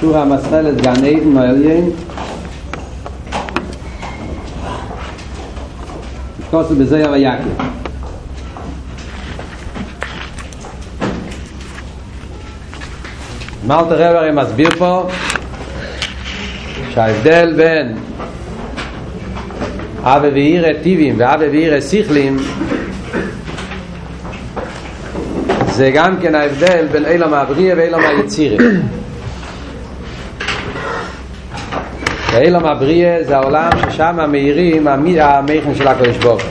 שור המסחלת גן עדן מעליין כוסו בזויר ויעקב. מאלט רב הרי מסביר פה שההבדל בין אבא ואירא טיבים ואבא ואירא שיכלים זה גם כן ההבדל בין אילם הבריאה ואילם היצירה. אילם הבריאה זה העולם ששם המאירים המכן של הקדוש ברוך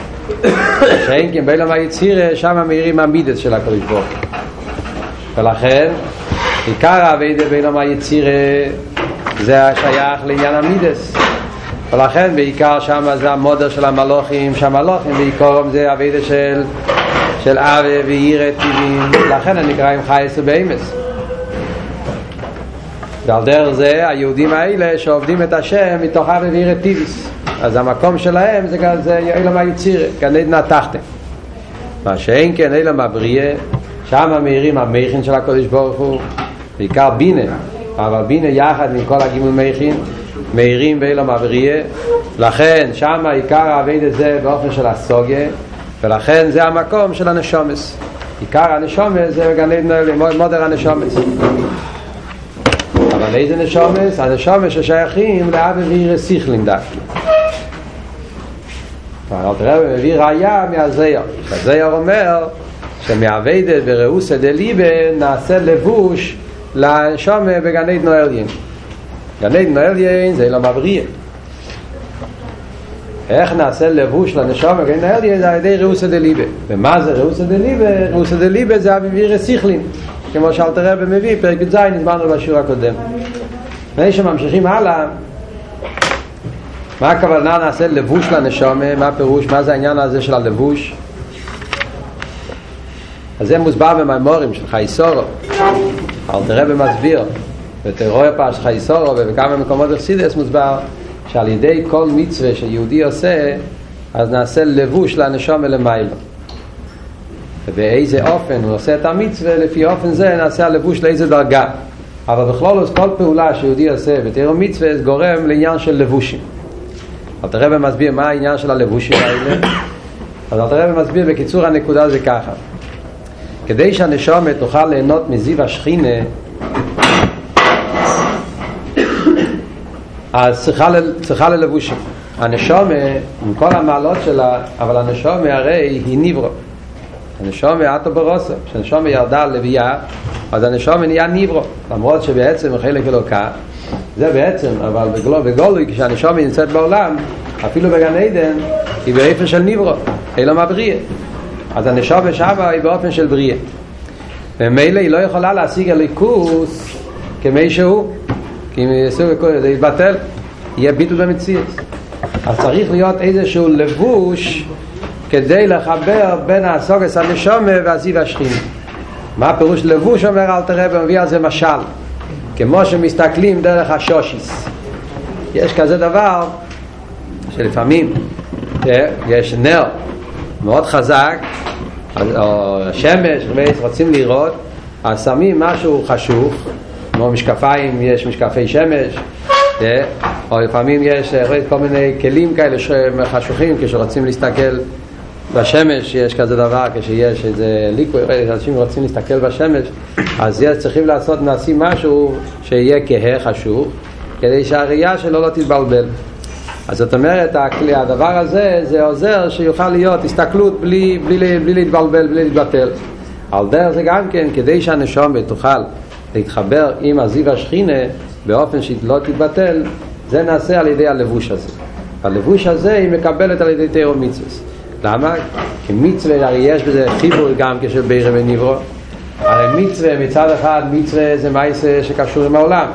שאין כן באילם היצירה שם המאירים המידס של הקדוש ברוך ולכן עיקר העבודה באילם היצירה זה השייך לעניין המידס ולכן בעיקר שם זה המודר של המלוכים שהמלוכים בעיקרם זה עבודה של של אבה ואירא טבעים לכן הם נקראים חייס ובאמס. ועל דרך זה היהודים האלה שעובדים את השם מתוך אבה ואירא טבעיס אז המקום שלהם זה, זה אילם היציר כאן עדן התחתם מה שאין כן אילם הבריאה שם המאירים המכין של הקודש ברוך הוא בעיקר בינה. אבל בינה יחד עם כל הגימול מכין מאירים באילם הבריאה לכן שם עיקר העבד הזה באופן של הסוגיה ולכן זה המקום של הנשומס עיקר הנשומס זה עדן מודר הנשומס אבל איזה נשומס? הנשומס ששייכים לאבא ואירא שיכלים דווקא. אבל תראה מביא ראייה מהזייר. הזייר אומר שמעבדת בראוסא דליבה נעשה לבוש לנשומה בגן עדן גן עדן עליין זה לא מבריאה. איך נעשה לבוש לנשום וגן העליין זה על ידי ראוסא דליבה ומה זה ראוסא דליבה? ראוסא דליבה זה אביביר הסיכלין כמו שאלת הרב מביא פרק י"ז נזמנו בשיעור הקודם. לפני שממשיכים הלאה מה הכוונה נעשה לבוש לנשום? מה הפירוש? מה זה העניין הזה של הלבוש? אז זה מוסבר במימורים של חייסורו. אלת הרב מסביר בתיאוריה פרש חייסורו ובכמה מקומות אכסידס מוסבר שעל ידי כל מצווה שיהודי עושה אז נעשה לבוש לנשום ולמיילו. ובאיזה אופן הוא עושה את המצווה לפי אופן זה נעשה הלבוש לאיזה דרגה. אבל בכלול כל פעולה שיהודי עושה בתיאור מצווה זה גורם לעניין של לבושים. אז הרב מסביר מה העניין של הלבושים האלה. אז הרב מסביר בקיצור הנקודה זה ככה. כדי שהנשומת תוכל ליהנות מזיו השכינה אז צריכה, צריכה ללבושים. הנשומה עם כל המעלות שלה אבל הנשומה הרי היא ניברו. הנשומה אטו ברוסו. כשהנשומה ירדה לביאה אז הנשומה נהיה ניברו. למרות שבעצם חלק אלוקה זה בעצם אבל בגולוי כשהנשומה נמצאת בעולם אפילו בגן עדן היא באופן של ניברו. אלא מה בריאה? אז הנשומה שמה היא באופן של בריאה. ומילא היא לא יכולה להשיג הליכוס כמי שהוא כי אם יעשו זה יתבטל יהיה ביטול במציאות. אז צריך להיות איזשהו לבוש כדי לחבר בין הסוגס הנשומה והזיו השכינה. מה הפירוש לבוש אומר אל תראה ומביא על זה משל. כמו שמסתכלים דרך השושיס. יש כזה דבר שלפעמים יש נר מאוד חזק או שמש רוצים לראות אז שמים משהו חשוך כמו משקפיים, יש משקפי שמש, או לפעמים יש כל מיני כלים כאלה חשוכים כשרוצים להסתכל בשמש, יש כזה דבר, כשיש איזה ליקוי, אנשים רוצים להסתכל בשמש, אז יש, צריכים לעשות, נעשים משהו שיהיה כהה חשוך, כדי שהראייה שלו לא תתבלבל. אז זאת אומרת, הדבר הזה, זה עוזר שיוכל להיות הסתכלות בלי, בלי, בלי להתבלבל, בלי להתבטל. על דרך זה גם כן, כדי שהנשום תוכל להתחבר עם הזיו השכינה באופן שהיא לא תתבטל, זה נעשה על ידי הלבוש הזה. הלבוש הזה היא מקבלת על ידי תיאור מצווה. למה? כי מצווה, הרי יש בזה חיבור גם כשל בירה וניברו. הרי מצווה, מצד אחד מצווה זה מייסה שקשור עם העולם.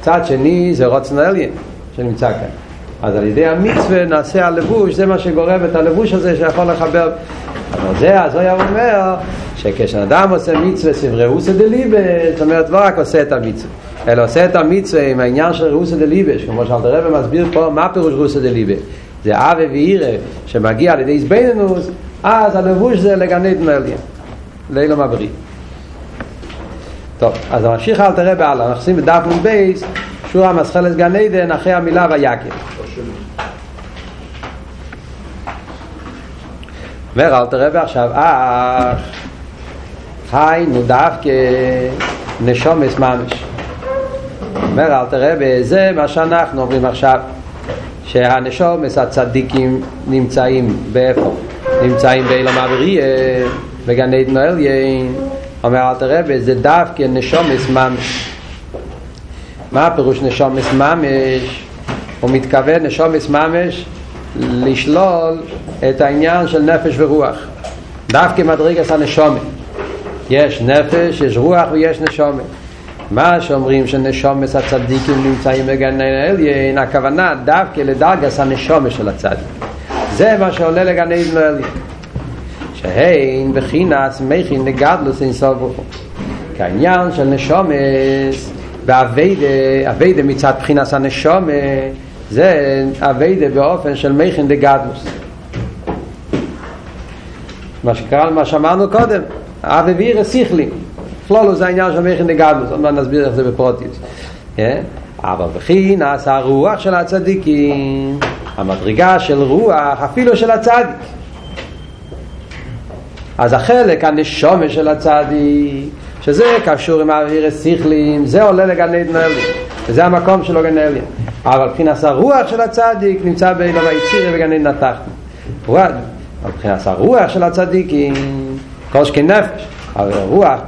מצד שני זה רוצן שנמצא כאן. אז על ידי המצווה נעשה הלבוש, זה מה שגורם את הלבוש הזה שיכול לחבר. אבל זה, אז הוא אומר שכשאדם עושה מצווה סברי רוסא דליבה, זאת אומרת לא רק עושה את המצווה, אלא עושה את המצווה עם העניין של רוסא דליבה, כמו שאלת הרב מסביר פה מה פירוש רוסא דליבה. זה אבי ואירא שמגיע על ידי זבנינוס, אז הלבוש זה לגן עדן עליין, לילה מבריא. טוב, אז ממשיך אל תראה בהלאה, אנחנו עושים בדף מבייס, שורה המסחלת גן עדן אחרי המילה ויקל. אומר אל תראה ועכשיו אך היינו דווקא נשומס ממש. אומר אל תראה וזה מה שאנחנו אומרים עכשיו שהנשומס הצדיקים נמצאים באיפה? נמצאים באילום אבריה בגן עדן עליין אומר אל תראה וזה דווקא נשומס ממש מה הפירוש נשומס ממש? הוא מתכוון נשומס ממש לשלול את העניין של נפש ורוח. דווקא מדרגס הנשומת יש נפש, יש רוח ויש נשומת מה שאומרים שנשומס הצדיקים נמצאים בגן העליין הכוונה דווקא לדרגס הנשומת של הצדיק. זה מה שעולה לגן העליין שהן בחינס מכין לגדלוס אין סוף כעניין של נשומס ואביידה מצד בחינס הנשומת זה אביידה באופן של מכין דגדלוס מה שקרה מה שאמרנו קודם אב אוויר הסיכלי כלולו זה העניין של מכין דגדלוס עוד מעט נסביר איך זה בפרוטיוס. אבל וכי נעשה הרוח של הצדיקים המדרגה של רוח אפילו של הצדיק. אז החלק הנשומה של הצדיק שזה קשור עם האוויר הסיכלים זה עולה לגן עדן עליין וזה המקום שלו גן עליין אבל מבחינת הרוח של הצדיק נמצא באילוב היצירה בגן עדן התחתון. אבל מבחינת הרוח של הצדיקים כל שכן נפש אבל הרוח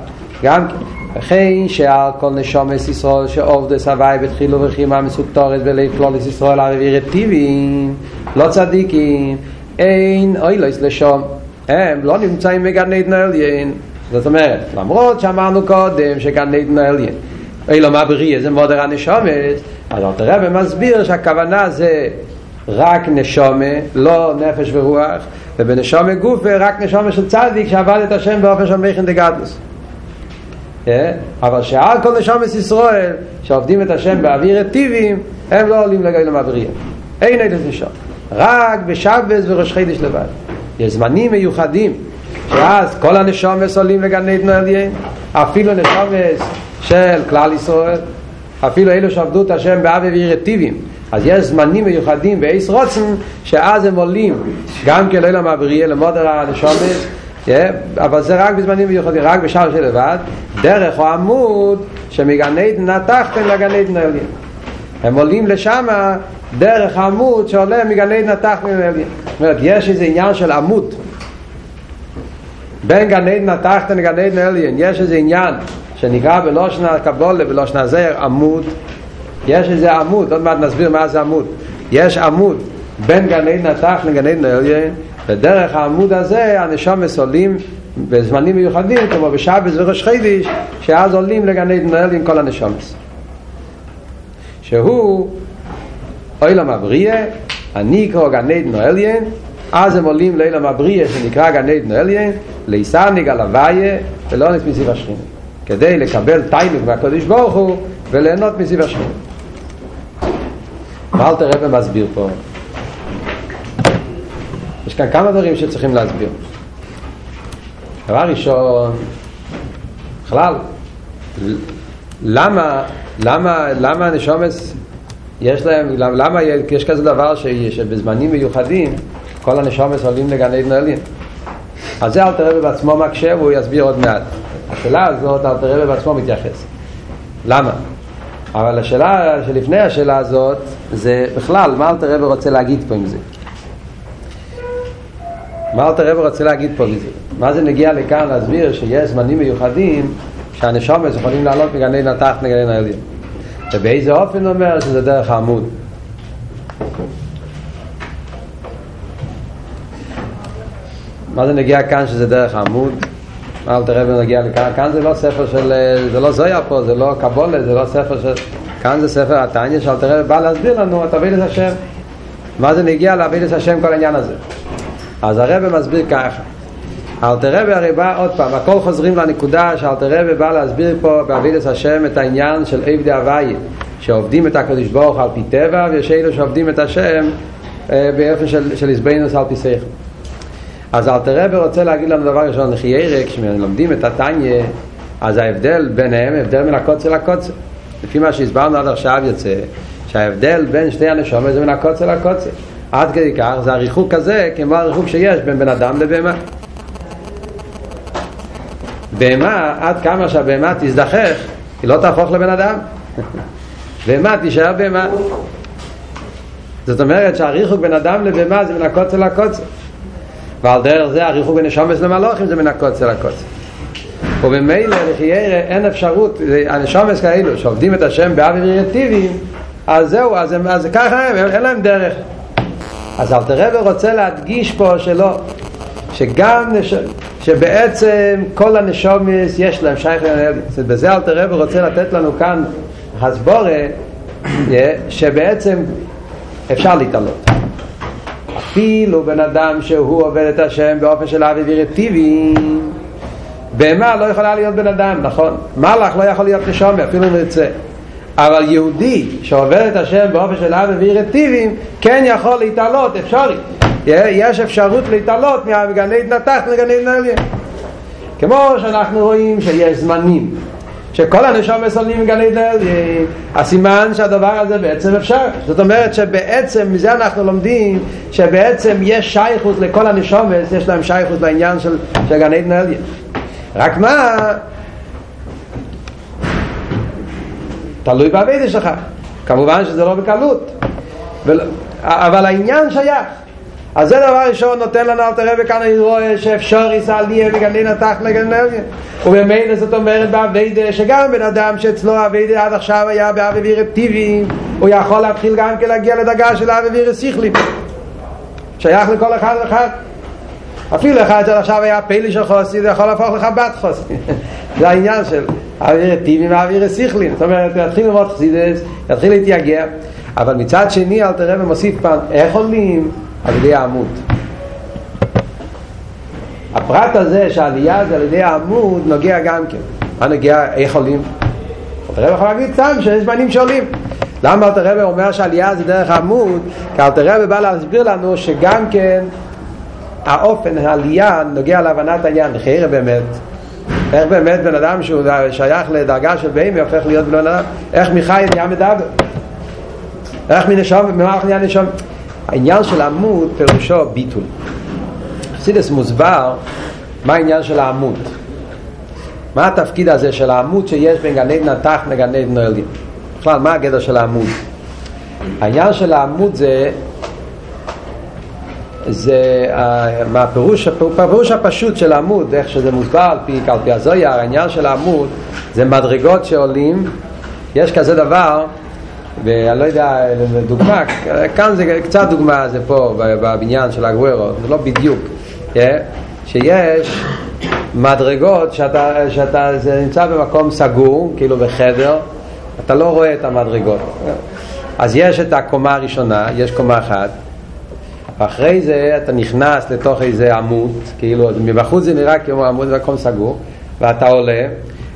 גם כן. וכן שעל כל נשומס ישראל שעובדס הוואי בתחילו וחימה מסוקטורס בלב כלולס ישראל האוויר טבעים לא צדיקים אין אוי לא יסלשום הם לא נמצאים בגן עדן עליין זאת אומרת, למרות שאמרנו קודם שגן עדן עליין אילו מה בריא, זה מודר הנשומס אז אתה רב מסביר שהכוונה זה רק נשומה, לא נפש ורוח ובנשומה גופה רק נשומה של צדיק שעבד את השם באופן של מכין דגדוס. אבל שעל כל נשומס ישראל שעובדים את השם באוויר הטיבים הם לא עולים לגאילו מעבריה אין עדות נשום. רק בשבס וראש חידש לבד. יש זמנים מיוחדים שאז כל הנשומס עולים לגן עדן עליין אפילו נשומס של כלל ישראל אפילו אלו שעבדו את השם באב אוויר טיבים. אז יש זמנים מיוחדים באיס רוצן שאז הם עולים. גם כן לילה מעברייה למודר הנשומס אבל זה רק בזמנים מיוחדים רק בשער של לבד. דרך או עמוד שמגן עדן התחתן לגן עדן עליין הם עולים לשם דרך עמוד שעולה מגן עדן התחתן לגן עליין זאת אומרת יש איזה עניין של עמוד בין גן עדן התחתן לגן עדן עליין יש איזה עניין שנקרא בלושן הקבולה בלושן הזר עמוד. יש איזה עמוד עוד מעט נסביר מה זה עמוד. יש עמוד בין גן עדן התחתן לגן עדן עליין ודרך העמוד הזה הנשום עולים בזמנים מיוחדים כמו בשבס וראש חידיש שאז עולים לגן עדן עליין כל הנשומס שהוא אוילם הבריא אני קורא גן עדן עליין אז הם עולים לאילם הבריא שנקרא גן עדן עליין ליסניג על הוויה ולא נת מסיב השכינה. כדי לקבל תיינוג מהקודש ברוך הוא וליהנות מסיב השכינה. ואל תראה ומסביר פה. יש כאן כמה דברים שצריכים להסביר. דבר ראשון בכלל למה למה למה הנשומס יש להם למה יש כזה דבר שבזמנים מיוחדים כל הנשומס עולים לגן עדן עליין אז זה אל תראה בעצמו מקשה והוא יסביר עוד מעט. השאלה הזאת אל תראה בעצמו מתייחס. למה? אבל השאלה שלפני השאלה הזאת זה בכלל מה אל תראה רוצה להגיד פה עם זה? מה אל תראה רוצה להגיד פה מזה מה זה נגיע לכאן להסביר שיש זמנים מיוחדים שהנשומס יכולים לעלות מגן עדן התחת לגן עדן העליין ובאיזה אופן אומר שזה דרך העמוד מה זה נגיע כאן שזה דרך עמוד? אל תראה ונגיע לכאן, כאן זה לא ספר של, זה לא זויה פה, זה לא קבולה, זה לא ספר של, כאן זה ספר התניא שאל תראה בא להסביר לנו את אבידס השם? מה זה נגיע לאבידס השם כל העניין הזה? אז הרב מסביר ככה. אל תראה הרי בא עוד פעם, הכל חוזרים לנקודה שאל תראה בא להסביר פה באבידס השם את העניין של עבדי הוואי שעובדים את הקדוש ברוך על פי טבע ויש אלו שעובדים את השם באופן של, של על פי שכל אז אל תראה רוצה להגיד לנו דבר ראשון לכי ירק כשלומדים את התניה אז ההבדל ביניהם, הבדל מן הקוצר לקוצר. לפי מה שהסברנו עד עכשיו יוצא, שההבדל בין שתי הנשומת זה מן הקוצר לקוצר. עד כדי כך, זה הריחוק הזה כמו הריחוק שיש בין בן אדם לבהמה. בהמה, עד כמה שהבהמה תזדחך, היא לא תהפוך לבן אדם. בהמה תישאר בהמה. זאת אומרת שהריחוק בין אדם לבהמה זה מן הקוצר לקוצר. ועל דרך זה הריחוק בין נשומס למלוכים זה מן הקוצר לקוצר. ובמילא לחיירה אין אפשרות, הנשומס כאלו שעובדים את השם באוויר טבעיים, אז זהו, אז, הם, אז ככה הם, אין להם דרך. אז אלתר רבי רוצה להדגיש פה שלא, שגם, נש... שבעצם כל הנשומס יש להם שייך לנהל. בזה אלתר רבי רוצה לתת לנו כאן הסבורה, שבעצם אפשר להתעלות. אפילו בן אדם שהוא עובד את השם באופן של אבי וירטיבי, בהמה לא יכולה להיות בן אדם, נכון? מלאך לא יכול להיות נשומר, אפילו אם ירצה. אבל יהודי שעובד את השם באופן של אבי וירטיבים, כן יכול להתעלות, אפשרי. יש אפשרות להתעלות מגני נתח לגני עליין. כמו שאנחנו רואים שיש זמנים שכל הנשום עם גני עדן הסימן שהדבר הזה בעצם אפשר. זאת אומרת שבעצם מזה אנחנו לומדים שבעצם יש שייכות לכל הנשומס יש להם שייכות לעניין של, של גני עדן. רק מה? תלוי בעבידה שלך. כמובן שזה לא בקלות. אבל העניין שייך אז זה דבר ראשון נותן לנו אל תראה וכאן אני רואה שאפשר יישא לי וגנין התח אלגן ובמילא זאת אומרת בעבידה שגם בן אדם שאצלו עבידה עד עכשיו היה בעבירה טבעי הוא יכול להתחיל גם כן להגיע לדרגה של עבירה שכלי שייך לכל אחד ואחד. אפילו אחד שעד עכשיו היה פלי של חוסי זה יכול להפוך לך בת חוסי. זה העניין של אוויר טבעי ואוויר שכלי זאת אומרת יתחיל לראות חסידס יתחיל להתייגע. אבל מצד שני אל תראה ומוסיף פעם איך עולים על ידי העמוד. הפרט הזה שהעלייה זה על ידי העמוד נוגע גם כן. מה נוגע? איך עולים? רבי יכול להגיד סתם שיש בנים שעולים. למה אלתר רבי אומר שהעלייה זה דרך העמוד? כי אלתר רבי בא להסביר לנו שגם כן האופן העלייה נוגע להבנת העניין. חיירה באמת. איך באמת בן אדם שהוא שייך לדרגה של בהמי הופך להיות בן אדם? איך מחי נהיה מדבר? איך מנשום, ממך נהיה נשום? העניין של עמוד פירושו ביטול. חסידס מוסבר מה העניין של העמוד. מה התפקיד הזה של העמוד שיש בין גן עדן התח לגן עדן העליון. בכלל, מה הגדר של העמוד? העניין של העמוד זה זה מהפירוש, הפירוש הפשוט של העמוד, איך שזה מוסבר על פי, על פי הזויר, העניין של העמוד זה מדרגות שעולים, יש כזה דבר ואני לא יודע, דוגמה, כאן זה קצת דוגמה, זה פה בבניין של הגוורו, זה לא בדיוק, שיש מדרגות שאתה, שאתה זה נמצא במקום סגור, כאילו בחדר, אתה לא רואה את המדרגות. אז יש את הקומה הראשונה, יש קומה אחת, ואחרי זה אתה נכנס לתוך איזה עמוד, כאילו מבחוץ זה נראה כמו עמוד במקום סגור, ואתה עולה,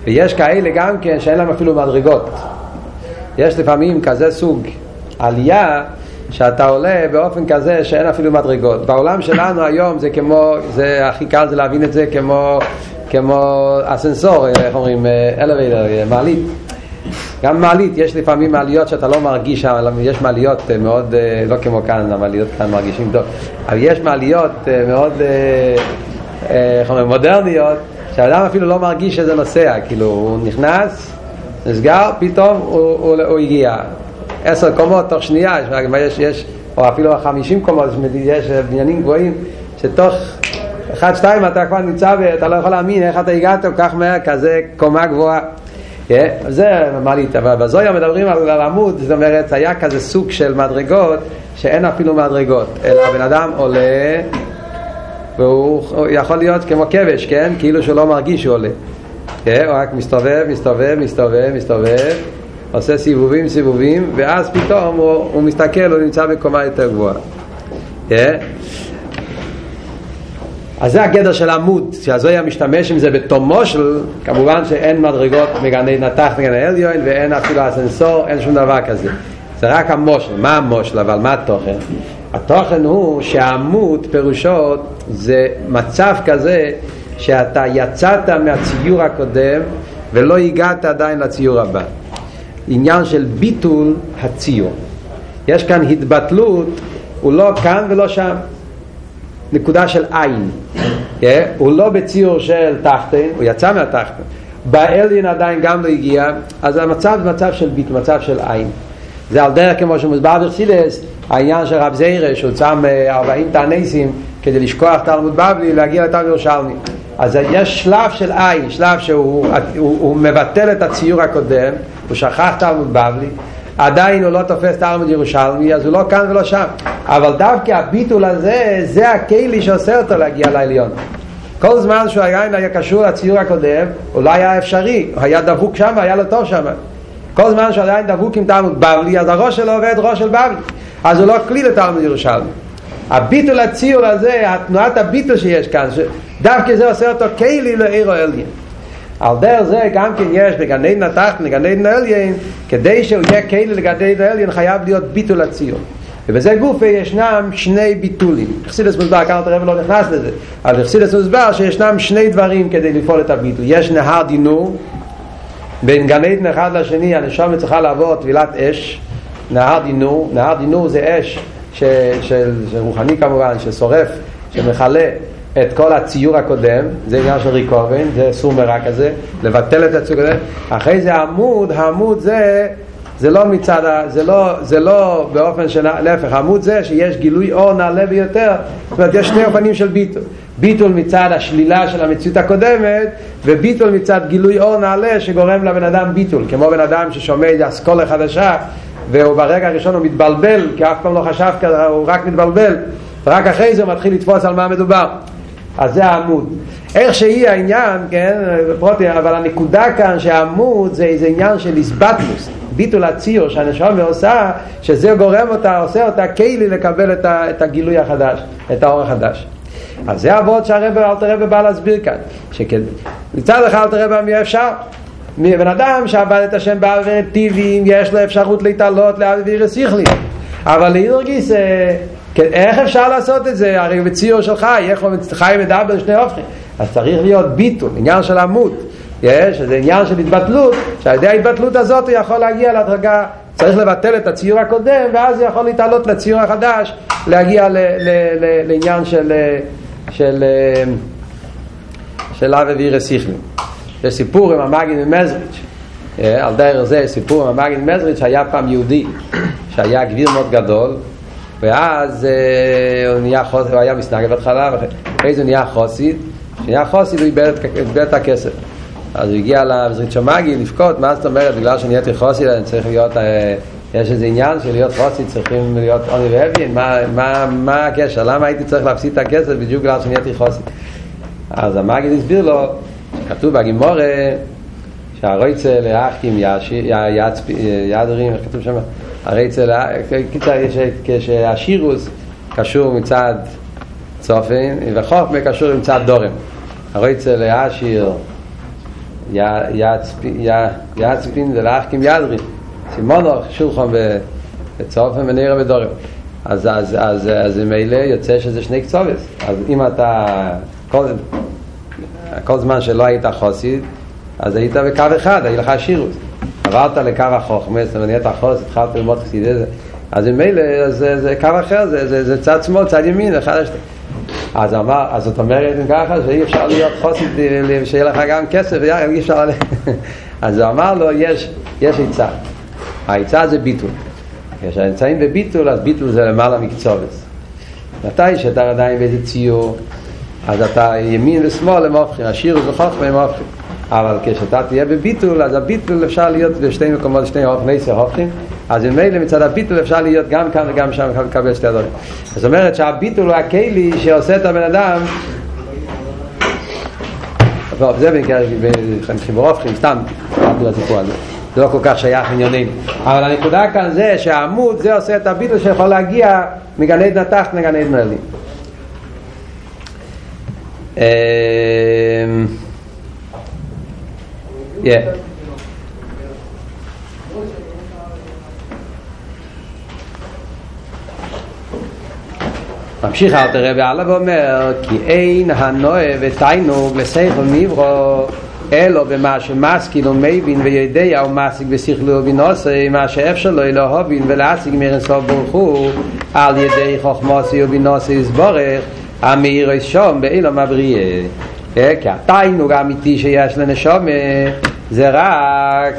ויש כאלה גם כן שאין להם אפילו מדרגות. יש לפעמים כזה סוג עלייה שאתה עולה באופן כזה שאין אפילו מדרגות. בעולם שלנו היום זה כמו, זה הכי קל זה להבין את זה כמו, כמו אסנסור, איך אומרים, אלווידר, מעלית. גם מעלית, יש לפעמים מעליות שאתה לא מרגיש יש מעליות מאוד, לא כמו כאן, המעליות כאן מרגישים טוב, אבל יש מעליות מאוד, איך אומרים, מודרניות, שהאדם אפילו לא מרגיש שזה נוסע, כאילו הוא נכנס, נסגר, פתאום הוא, הוא, הוא הגיע. עשר קומות תוך שנייה, יש, יש, או אפילו חמישים קומות, יש בניינים גבוהים, שתוך אחד, שתיים אתה כבר נמצא ואתה לא יכול להאמין איך אתה הגעת כל כך מהר, כזה קומה גבוהה. Yeah, זה מעלית, אבל בזויה מדברים על, על עמוד, זאת אומרת, היה כזה סוג של מדרגות שאין אפילו מדרגות, אלא הבן אדם עולה והוא יכול להיות כמו כבש, כן? כאילו שהוא לא מרגיש שהוא עולה. כן, הוא רק מסתובב, מסתובב, מסתובב, מסתובב, עושה סיבובים, סיבובים, ואז פתאום הוא, הוא מסתכל, הוא נמצא בקומה יותר גבוהה. כן? אז זה הגדר של עמוד, שהזויה משתמש עם זה בתומו של, כמובן שאין מדרגות מגני נתח מגני עליון ואין אפילו אסנסור, אין שום דבר כזה. זה רק המושל. מה המושל? אבל מה התוכן? התוכן הוא שהעמוד פירושו זה מצב כזה שאתה יצאת מהציור הקודם ולא הגעת עדיין לציור הבא. עניין של ביטול הציור. יש כאן התבטלות, הוא לא כאן ולא שם. נקודה של עין. Yeah, הוא לא בציור של תחתן, הוא יצא מהתחתן. באליין עדיין גם לא הגיע, אז המצב מצב של ביטול, מצב של עין. זה על דרך כמו שמוסבר בחסידס, העניין של רב זיירה, שהוא צם 40 תעניסים כדי לשכוח תלמוד בבלי, להגיע לתלמוד ירושלמי. אז יש שלב של עין, שלב שהוא הוא, הוא מבטל את הציור הקודם, הוא שכח תלמוד בבלי, עדיין הוא לא תופס תלמוד ירושלמי, אז הוא לא כאן ולא שם. אבל דווקא הביטול הזה, זה הכלי שעושה אותו להגיע לעליון. כל זמן שהוא עדיין היה קשור לציור הקודם, הוא לא היה אפשרי, הוא היה דבוק שם, היה לו טוב שם. כל זמן שהוא עדיין דבוק עם תלמוד בבלי, אז הראש שלו עובד ראש של בבלי. אז הוא לא כלי לתלמוד ירושלמי. הביטול הציור הזה, התנועת הביטול שיש כאן, דווקא זה עושה אותו כלי לעיר העליין. על דרך זה גם כן יש בגן עדן התחתן, בגן עדן העליין, כדי שהוא יהיה כלי לגן עדן העליין חייב להיות ביטול הציור. ובזה גופה ישנם שני ביטולים. אכסידס מוסבר, כאן אתה לא נכנס לזה, אבל אכסידס מוסבר שישנם שני דברים כדי לפעול את הביטול. יש נהר דינור, בין גן עדן אחד לשני, הנשום צריכה לעבור טבילת אש, נהר דינור, נהר דינור זה אש של, של, של רוחני כמובן, ששורף, שמכלה את כל הציור הקודם, זה עניין של ריקובן, זה סור מרע כזה, לבטל את הציור הקודם, אחרי זה העמוד, העמוד זה, זה לא מצד, זה לא, זה לא באופן של, להפך, העמוד זה שיש גילוי אור נעלה ביותר, זאת אומרת יש שני אופנים של ביטול, ביטול מצד השלילה של המציאות הקודמת, וביטול מצד גילוי אור נעלה שגורם לבן אדם ביטול, כמו בן אדם ששומע אסכולה חדשה, והוא ברגע הראשון הוא מתבלבל, כי אף פעם לא חשב כזה, הוא רק מתבלבל, ורק אחרי זה הוא מתחיל לתפוס על מה מדובר. אז זה העמוד. איך שהיא העניין, כן, פרוטי, אבל הנקודה כאן שהעמוד זה איזה עניין של איסבטלוס, ביטול הציור שהנשום עושה, שזה גורם אותה, עושה אותה כלי לקבל את, ה, את הגילוי החדש, את האור החדש. אז זה אבות שהרבא, אלתר רבא בא להסביר כאן, שמצד אחד אלתר רבא מי אפשר, בן אדם שעבד את השם בעבר טיבים, יש לו אפשרות להתעלות לאוויר שכלי. אבל לאידרגיס, איך אפשר לעשות את זה? הרי בציור של חי, איך הוא חי מדבר שני הופכים. אז צריך להיות ביטול, עניין של עמוד. יש, זה עניין של התבטלות, שעל ידי ההתבטלות הזאת הוא יכול להגיע להדרגה, צריך לבטל את הציור הקודם, ואז הוא יכול להתעלות לציור החדש, להגיע ל, ל, ל, לעניין של, של, של אבי וירא שכלים. יש סיפור עם המגיד ממזריץ', על דרך זה סיפור עם המגיד ממזריץ', היה פעם יהודי, שהיה גביר מאוד גדול, ואז הוא נהיה חוסי, הוא היה מסנגד בהתחלה, ואחרי זה הוא נהיה חוסי, כשנהיה חוסי הוא איבד את הכסף. אז הוא הגיע לזרית שמאגי לבכות, מה זאת אומרת, בגלל שנהייתי חוסי, אני צריך להיות, יש איזה עניין של להיות חוסי, צריכים להיות עוני ואביין, מה, הקשר, למה הייתי צריך להפסיד את הכסף בדיוק בגלל שנהייתי חוסי? אז המאגי הסביר לו, כתוב בגימורה, שהרויצה להחכים ידרים, איך כתוב שם? הרייצה, קיצר, כשהשירוס קשור מצד צופן, וחוכמה קשור מצד דורם. הרויצה להשיר יצפין ולהחכים ידרים. סימונוך, שולחון וצופן ונראה ודורם. אז, אז, אז, אז מילא יוצא שזה שני קצובס. אז אם אתה, כל, כל זמן שלא היית חוסיד, אז היית בקו אחד, היה לך שירות. עברת לקו החוכמה, זאת אומרת, נהיית חוס, התחלת ללמוד חסידי זה. אז ממילא, זה, זה קו אחר, זה, זה, זה צד שמאל, צד ימין, אחד השני. אז אמר, אז זאת אומרת אם ככה, שאי אפשר להיות חוסית, שיהיה לך גם כסף, אי אפשר... אז הוא אמר לו, יש, יש עצה. העצה זה ביטול. כשנמצאים בביטול, אז ביטול זה למעלה מקצובץ. מתי שאתה עדיין באיזה ציור, אז אתה ימין ושמאל הם הופכים, השיר וחוכמה הם הופכים. אבל כשאתה תהיה בביטול, אז הביטול אפשר להיות בשתי מקומות, שני אופני הופכים, אז ממילא מצד הביטול אפשר להיות גם כאן וגם שם לקבל שתי הדברים. זאת אומרת שהביטול הוא הכלי שעושה את הבן אדם טוב, זה בחיבור הופכים, סתם, עבדו לסיפור הזה. זה לא כל כך שייך עניונים. אבל הנקודה כאן זה שהעמוד זה עושה את הביטול שיכול להגיע מגן עדן התחת לגן עדן העליון. Yeah. ממשיך אל תראה בעלה ואומר כי אין הנועה ותיינוג לסייכל נברו אלו במה שמסקיל ומבין ויודע ומסיק בשכלו ובינוסי מה שאפשר לו להובין ולהציג מרנסוף ברוך הוא על ידי חוכמוסי ובינוסי יסבורך המאיר שום באילום הבריאה כי התיינוג האמיתי שיש לנשום זה רק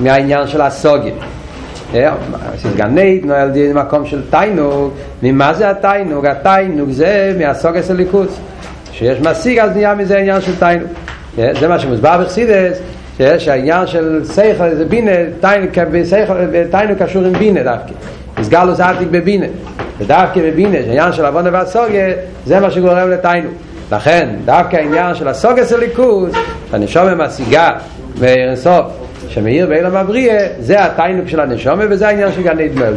מהעניין של הסוגים. גן עדן על ידי מקום של תיינוג. ממה זה התיינוג? התיינוג זה מהסוגס הליכוס שיש משיג אז נהיה מזה עניין של תיינוג. זה מה שמוסבר בחסידס שיש העניין של שכל זה בינה תיינוג קשור עם בינה דווקא. הסגלו זה עתיק בבינה. ודווקא בבינה העניין של עוונה והסוגה זה מה שגורם לתיינוג לכן דווקא העניין של הסוגס הליכוס הנשום משיגה ואירסוף שמאיר באילם הבריאה זה התיינוק של הנשומה וזה העניין של גן עדן